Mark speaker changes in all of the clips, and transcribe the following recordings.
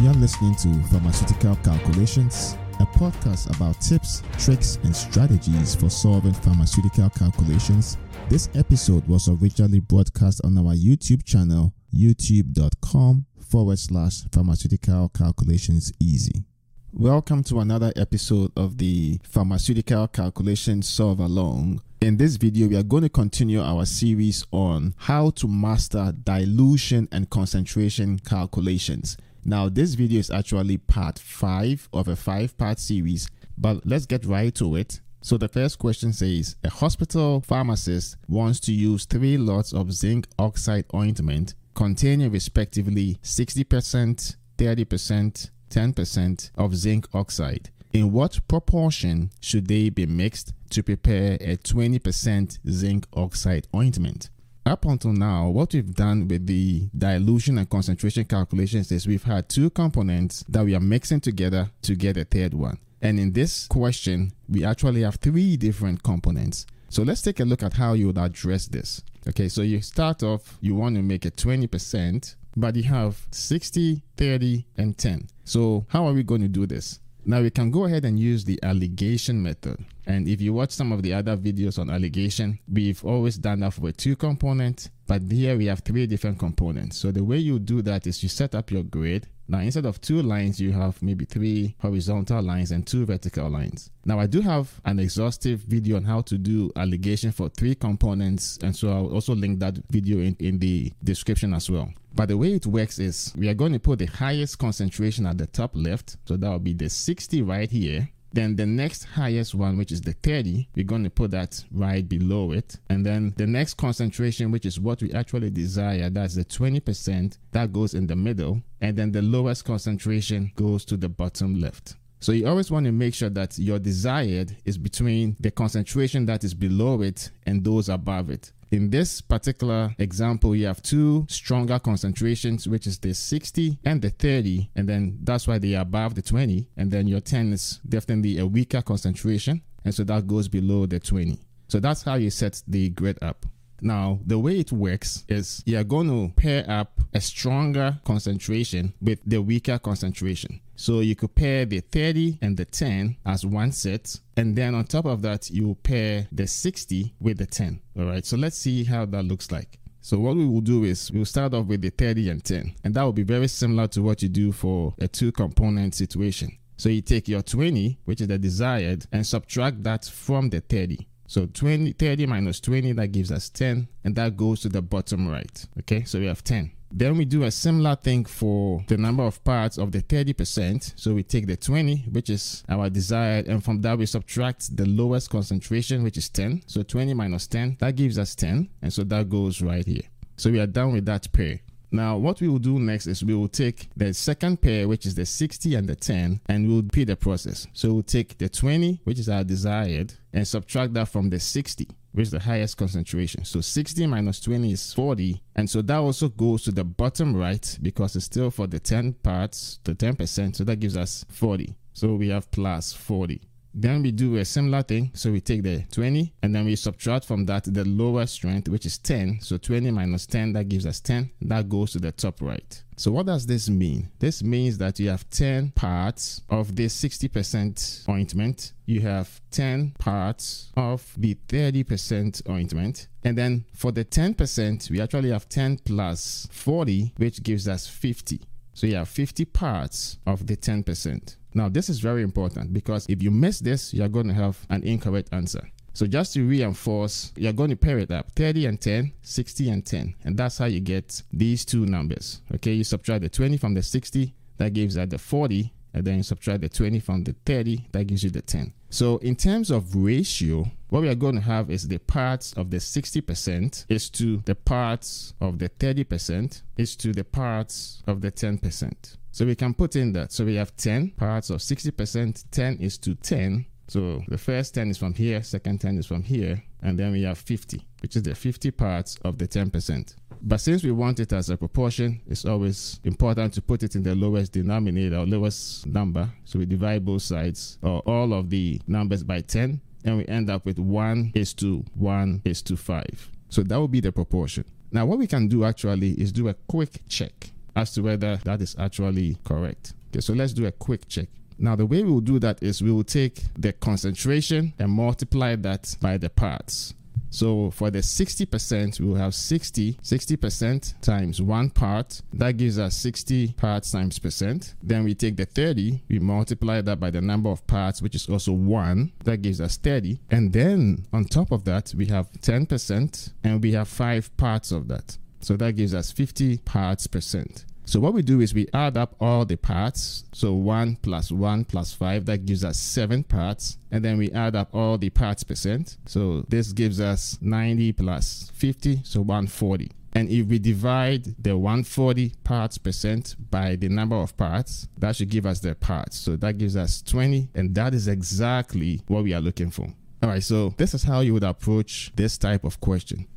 Speaker 1: You're listening to Pharmaceutical Calculations, a podcast about tips, tricks, and strategies for solving pharmaceutical calculations. This episode was originally broadcast on our YouTube channel, youtube.com forward slash pharmaceutical calculations easy. Welcome to another episode of the Pharmaceutical Calculation Solve Along. In this video, we are going to continue our series on how to master dilution and concentration calculations. Now, this video is actually part 5 of a 5-part series, but let's get right to it. So the first question says, a hospital pharmacist wants to use 3 lots of zinc oxide ointment containing respectively 60%, 30%, 10% of zinc oxide. In what proportion should they be mixed to prepare a 20% zinc oxide ointment? Up until now, what we've done with the dilution and concentration calculations is we've had two components that we are mixing together to get a third one. And in this question, we actually have three different components. So let's take a look at how you would address this. Okay, so you start off, you want to make it 20%, but you have 60, 30, and 10. So how are we going to do this? Now we can go ahead and use the alligation method. And if you watch some of the other videos on alligation, we've always done that with two components, but here we have three different components. So the way you do that is you set up your grid. Now instead of two lines, you have maybe three horizontal lines and two vertical lines. Now I do have an exhaustive video on how to do alligation for three components. And so I'll also link that video in, in the description as well. But the way it works is we are going to put the highest concentration at the top left. So that will be the 60 right here. Then the next highest one, which is the 30, we're going to put that right below it. And then the next concentration, which is what we actually desire, that's the 20%, that goes in the middle. And then the lowest concentration goes to the bottom left. So you always want to make sure that your desired is between the concentration that is below it and those above it. In this particular example, you have two stronger concentrations, which is the 60 and the 30, and then that's why they are above the 20. And then your 10 is definitely a weaker concentration, and so that goes below the 20. So that's how you set the grid up. Now, the way it works is you're going to pair up a stronger concentration with the weaker concentration. So you could pair the 30 and the 10 as one set. And then on top of that, you pair the 60 with the 10. All right. So let's see how that looks like. So what we will do is we'll start off with the 30 and 10. And that will be very similar to what you do for a two component situation. So you take your 20, which is the desired, and subtract that from the 30. So 20, 30 minus 20, that gives us 10, and that goes to the bottom right. Okay, so we have 10. Then we do a similar thing for the number of parts of the 30%. So we take the 20, which is our desired, and from that we subtract the lowest concentration, which is 10. So 20 minus 10, that gives us 10. And so that goes right here. So we are done with that pair. Now, what we will do next is we will take the second pair, which is the 60 and the 10, and we'll repeat the process. So we'll take the 20, which is our desired, and subtract that from the 60, is the highest concentration. So 60 minus 20 is 40, and so that also goes to the bottom right because it's still for the 10 parts, the 10%, so that gives us 40. So we have plus 40. Then we do a similar thing. So we take the 20 and then we subtract from that the lower strength, which is 10. So 20 minus 10, that gives us 10. That goes to the top right. So what does this mean? This means that you have 10 parts of this 60% ointment. You have 10 parts of the 30% ointment. And then for the 10%, we actually have 10 plus 40, which gives us 50. So you have 50 parts of the 10%. Now, this is very important because if you miss this, you're going to have an incorrect answer. So just to reinforce, you're going to pair it up 30 and 10, 60 and 10. And that's how you get these two numbers. Okay, you subtract the 20 from the 60, that gives us the 40. And then you subtract the 20 from the 30, that gives you the 10. So in terms of ratio, what we are going to have is the parts of the 60% is to the parts of the 30% is to the parts of the 10%. So we can put in that. So we have 10 parts of 60%. 10 is to 10. So the first 10 is from here, second 10 is from here, and then we have 50, which is the 50 parts of the 10%. But since we want it as a proportion, it's always important to put it in the lowest denominator or lowest number. So we divide both sides or all of the numbers by 10, and we end up with 1 is to 1 is to 5. So that will be the proportion. Now, what we can do actually is do a quick check as to whether that is actually correct. Okay, so let's do a quick check. Now, the way we'll do that is we will take the concentration and multiply that by the parts. So for the 60%, we will have 60, 60% times one part. That gives us 60 parts times percent. Then we take the 30, we multiply that by the number of parts, which is also one. That gives us 30. And then on top of that, we have 10% and we have five parts of that. So that gives us 50 parts percent. So what we do is we add up all the parts. So 1 plus 1 plus 5, that gives us 7 parts. And then we add up all the parts percent. So this gives us 90 plus 50, so 140. And if we divide the 140 parts percent by the number of parts, that should give us the parts. So that gives us 20, and that is exactly what we are looking for. All right, so this is how you would approach this type of question.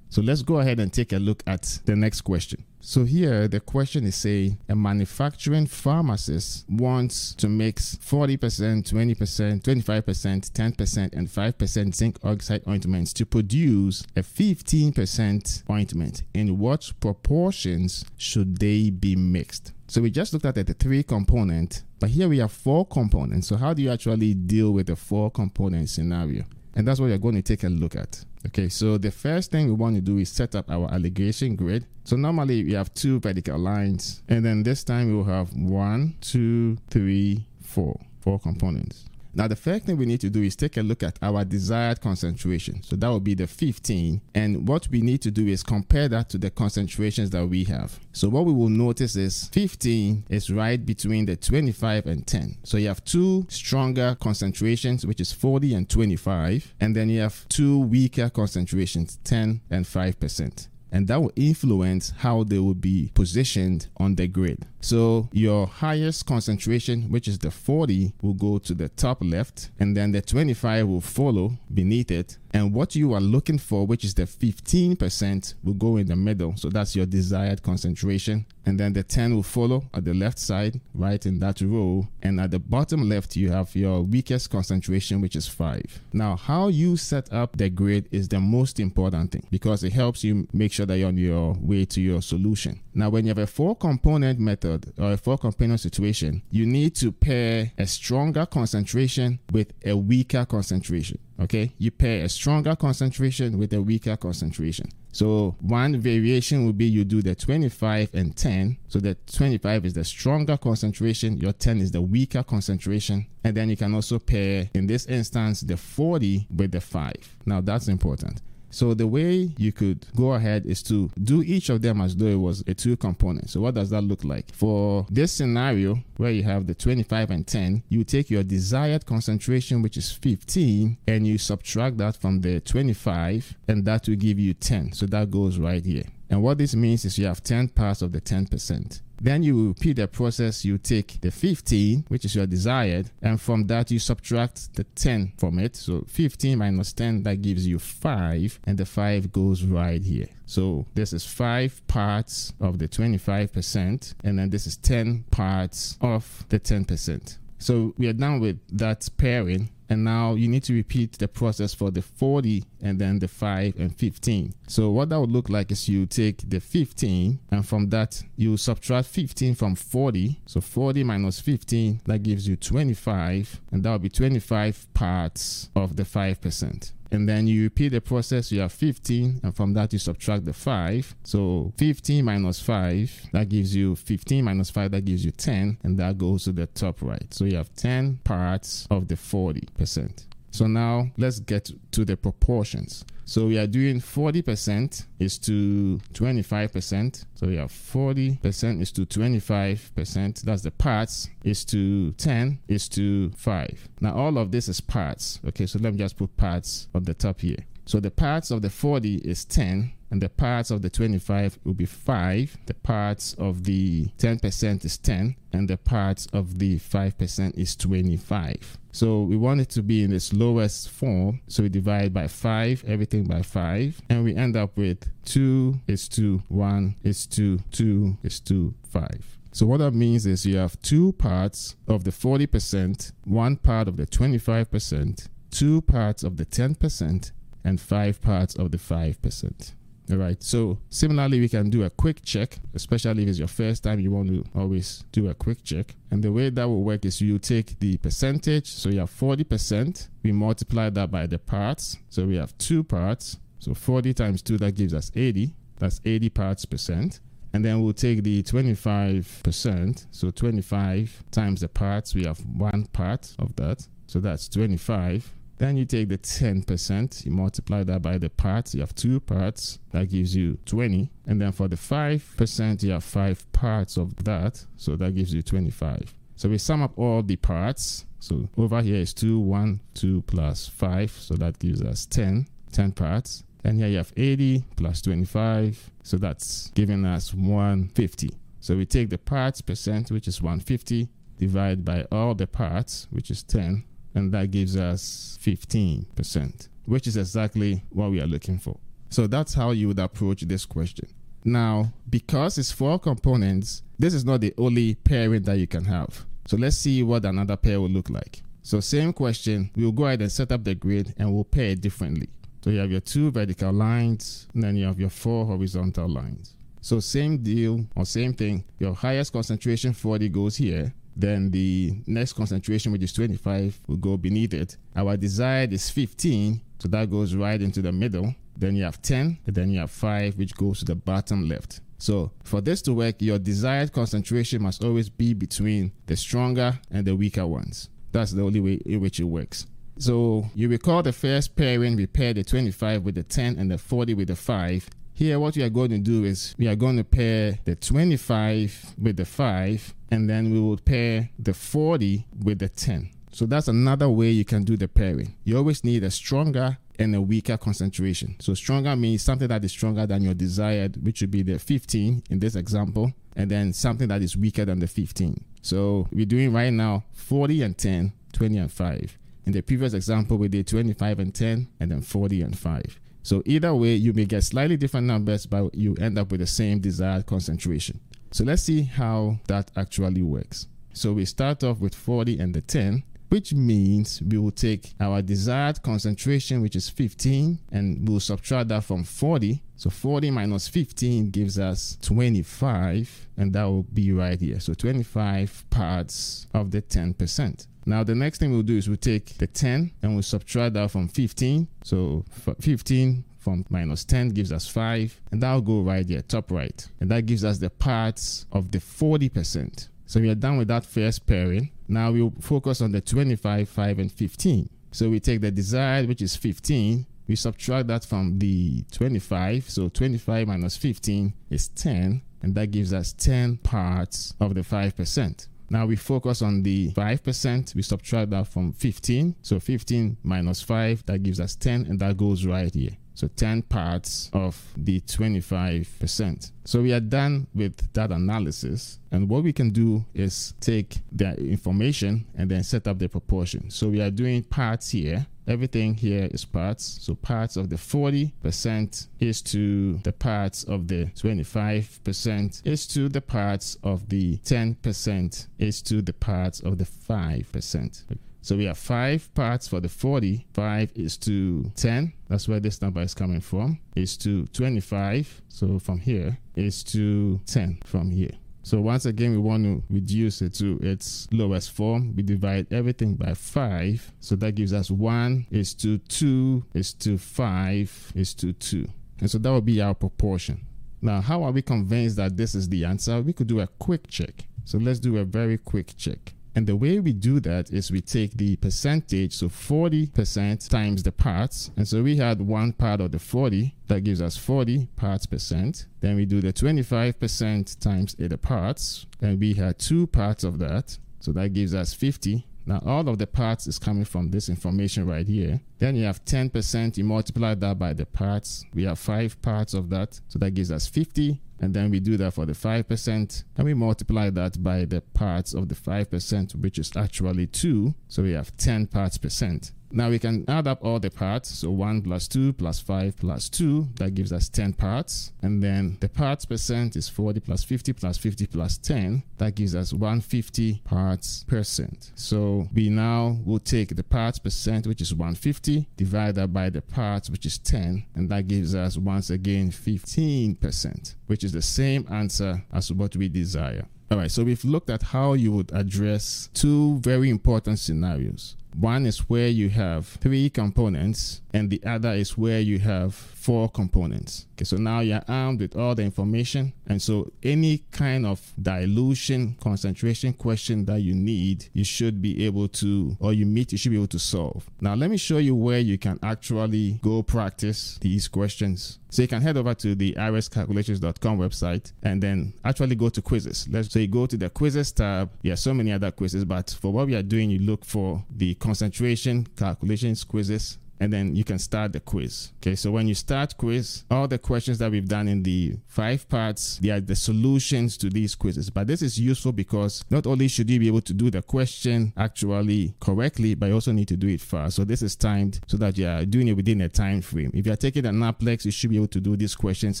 Speaker 1: So let's go ahead and take a look at the next question. So here the question is saying a manufacturing pharmacist wants to mix 40%, 20%, 25%, 10% and 5% zinc oxide ointments to produce a 15% ointment. In what proportions should they be mixed? So we just looked at the three component, but here we have four components. So how do you actually deal with the four component scenario? And that's what we're going to take a look at. Okay, so the first thing we want to do is set up our alligation grid. So normally we have two vertical lines, and then this time we will have one, two, three, four, four components. Now, the first thing we need to do is take a look at our desired concentration. So that will be the 15. And what we need to do is compare that to the concentrations that we have. So what we will notice is 15 is right between the 25 and 10. So you have two stronger concentrations, which is 40 and 25. And then you have two weaker concentrations, 10 and 5% and that will influence how they will be positioned on the grid. So your highest concentration, which is the 40, will go to the top left, and then the 25 will follow beneath it, and what you are looking for, which is the 15%, will go in the middle. So that's your desired concentration. And then the 10 will follow at the left side, right in that row. And at the bottom left, you have your weakest concentration, which is 5. Now, how you set up the grid is the most important thing because it helps you make sure that you're on your way to your solution. Now, when you have a four component method or a four component situation, you need to pair a stronger concentration with a weaker concentration. Okay, you pair a stronger concentration with a weaker concentration. So one variation would be you do the 25 and 10. So the 25 is the stronger concentration, your 10 is the weaker concentration. And then you can also pair, in this instance, the 40 with the 5. Now that's important. So the way you could go ahead is to do each of them as though it was a two component. So what does that look like? For this scenario where you have the 25 and 10, you take your desired concentration, which is 15, and you subtract that from the 25, and that will give you 10. So that goes right here. And what this means is you have 10 parts of the 10%. Then you repeat the process. You take the 15, which is your desired, and from that you subtract the 10 from it. So 15 minus 10, that gives you 5, and the 5 goes right here. So this is 5 parts of the 25%, and then this is 10 parts of the 10%. So we are done with that pairing and now you need to repeat the process for the 40 and then the 5 and 15 so what that would look like is you take the 15 and from that you subtract 15 from 40 so 40 minus 15 that gives you 25 and that will be 25 parts of the 5 percent and then you repeat the process you have 15 and from that you subtract the 5 so 15 minus 5 that gives you 15 minus 5 that gives you 10 and that goes to the top right. So you have 10 parts of the 40 percent so now let's get to the proportions. So we are doing 40% is to 25%. So we have 40% is to 25%. That's the parts is to 10 is to 5. Now all of this is parts. Okay, so let me just put parts on the top here. So the parts of the 40 is 10 and the parts of the 25 will be 5. The parts of the 10% is 10 and the parts of the 5% is 25. So we want it to be in its lowest form. So we divide by 5, everything by 5, and we end up with 2 is 2, 1 is 2, 2 is 2, 5. So what that means is you have two parts of the 40%, one part of the 25%, two parts of the 10%, and five parts of the 5%. All right. So similarly, we can do a quick check, especially if it's your first time. You want to always do a quick check. And the way that will work is you take the percentage. So you have 40%. We multiply that by the parts. So we have two parts. So 40 times 2, that gives us 80. That's 80 parts percent. And then we'll take the 25%. So 25 times the parts, we have one part of that. So that's 25. Then you take the 10%, you multiply that by the parts, you have two parts, that gives you 20. And then for the 5%, you have five parts of that, so that gives you 25. So we sum up all the parts. So over here is 2, 1, 2 plus 5, so that gives us 10, 10 parts. And here you have 80 plus 25, so that's giving us 150. So we take the parts percent, which is 150, divide by all the parts, which is 10, and that gives us 15%, which is exactly what we are looking for. So that's how you would approach this question. Now, because it's four components, this is not the only pairing that you can have. So let's see what another pair will look like. So same question, we'll go ahead and set up the grid and we'll pair it differently. So you have your two vertical lines, and then you have your four horizontal lines. So same deal or same thing, your highest concentration 40 goes here, then the next concentration, which is 25, will go beneath it. Our desired is 15, so that goes right into the middle. Then you have 10, and then you have 5, which goes to the bottom left. So for this to work, your desired concentration must always be between the stronger and the weaker ones. That's the only way in which it works. So you recall the first pairing, we paired the 25 with the 10 and the 40 with the 5. Here, what we are going to do is we are going to pair the 25 with the 5, and then we will pair the 40 with the 10. So that's another way you can do the pairing. You always need a stronger and a weaker concentration. So stronger means something that is stronger than your desired, which would be the 15 in this example, and then something that is weaker than the 15. So we're doing right now 40 and 10, 20 and 5. In the previous example, we did 25 and 10, and then 40 and 5. So either way, you may get slightly different numbers, but you end up with the same desired concentration. So let's see how that actually works. So we start off with 40 and the 10, which means we will take our desired concentration, which is 15, and we'll subtract that from 40. So 40 minus 15 gives us 25, and that will be right here. So 25 parts of the 10%. Now the next thing we'll do is we'll take the 10 and we'll subtract that from 15. So 15 from minus 10 gives us 5 and that'll go right there top right and that gives us the parts of the 40%. So we are done with that first pairing. Now we'll focus on the 25, 5 and 15. So we take the desired which is 15 we subtract that from the 25 so 25 minus 15 is 10 and that gives us 10 parts of the 5%. Now we focus on the 5%. We subtract that from 15. So 15 minus 5, that gives us 10, and that goes right here. So 10 parts of the 25%. So we are done with that analysis. And what we can do is take the information and then set up the proportion. So we are doing parts here. Everything here is parts. So parts of the 40% is to the parts of the 25% is to the parts of the 10% is to the parts of the 5%. So we have five parts for the 40. Five is to 10. That's where this number is coming from. Is to 25. So from here is to 10 from here. So once again, we want to reduce it to its lowest form. We divide everything by 5. So that gives us 1 is to 2 is to 5 is to 2. And so that will be our proportion. Now, how are we convinced that this is the answer? We could do a quick check. So let's do a very quick check. And the way we do that is we take the percentage, so 40% times the parts. And so we had one part of the 40, that gives us 40 parts percent. Then we do the 25% times the parts, and we had two parts of that. So that gives us 50. Now all of the parts is coming from this information right here. Then you have 10%, you multiply that by the parts. We have five parts of that. So that gives us 50 And then we do that for the 5%. And we multiply that by the parts of the 5%, which is actually 2. So we have 10 parts percent. Now we can add up all the parts. So 1 plus 2 plus 5 plus 2, that gives us 10 parts. And then the parts percent is 40 plus 50 plus 50 plus 10. That gives us 150 parts percent. So we now will take the parts percent, which is 150, divide that by the parts, which is 10. And that gives us once again 15%, which is the same answer as what we desire. All right, so we've looked at how you would address two very important scenarios. One is where you have three components, and the other is where you have four components. Okay, so now you're armed with all the information, and so any kind of dilution, concentration question that you need, you should be able to, or you meet, you should be able to solve. Now, let me show you where you can actually go practice these questions. So you can head over to the rxcalculations.com website and then actually go to quizzes. Let's say you go to the quizzes tab. There are so many other quizzes, but for what we are doing, you look for the concentration calculations quizzes and then you can start the quiz. Okay, so when you start quiz, all the questions that we've done in the five parts, they are the solutions to these quizzes. But this is useful because not only should you be able to do the question actually correctly, but you also need to do it fast. So this is timed so that you are doing it within a time frame. If you are taking an NAPLEX, you should be able to do these questions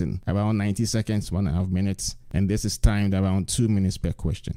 Speaker 1: in around 90 seconds, one and a half minutes. And this is timed around two minutes per question.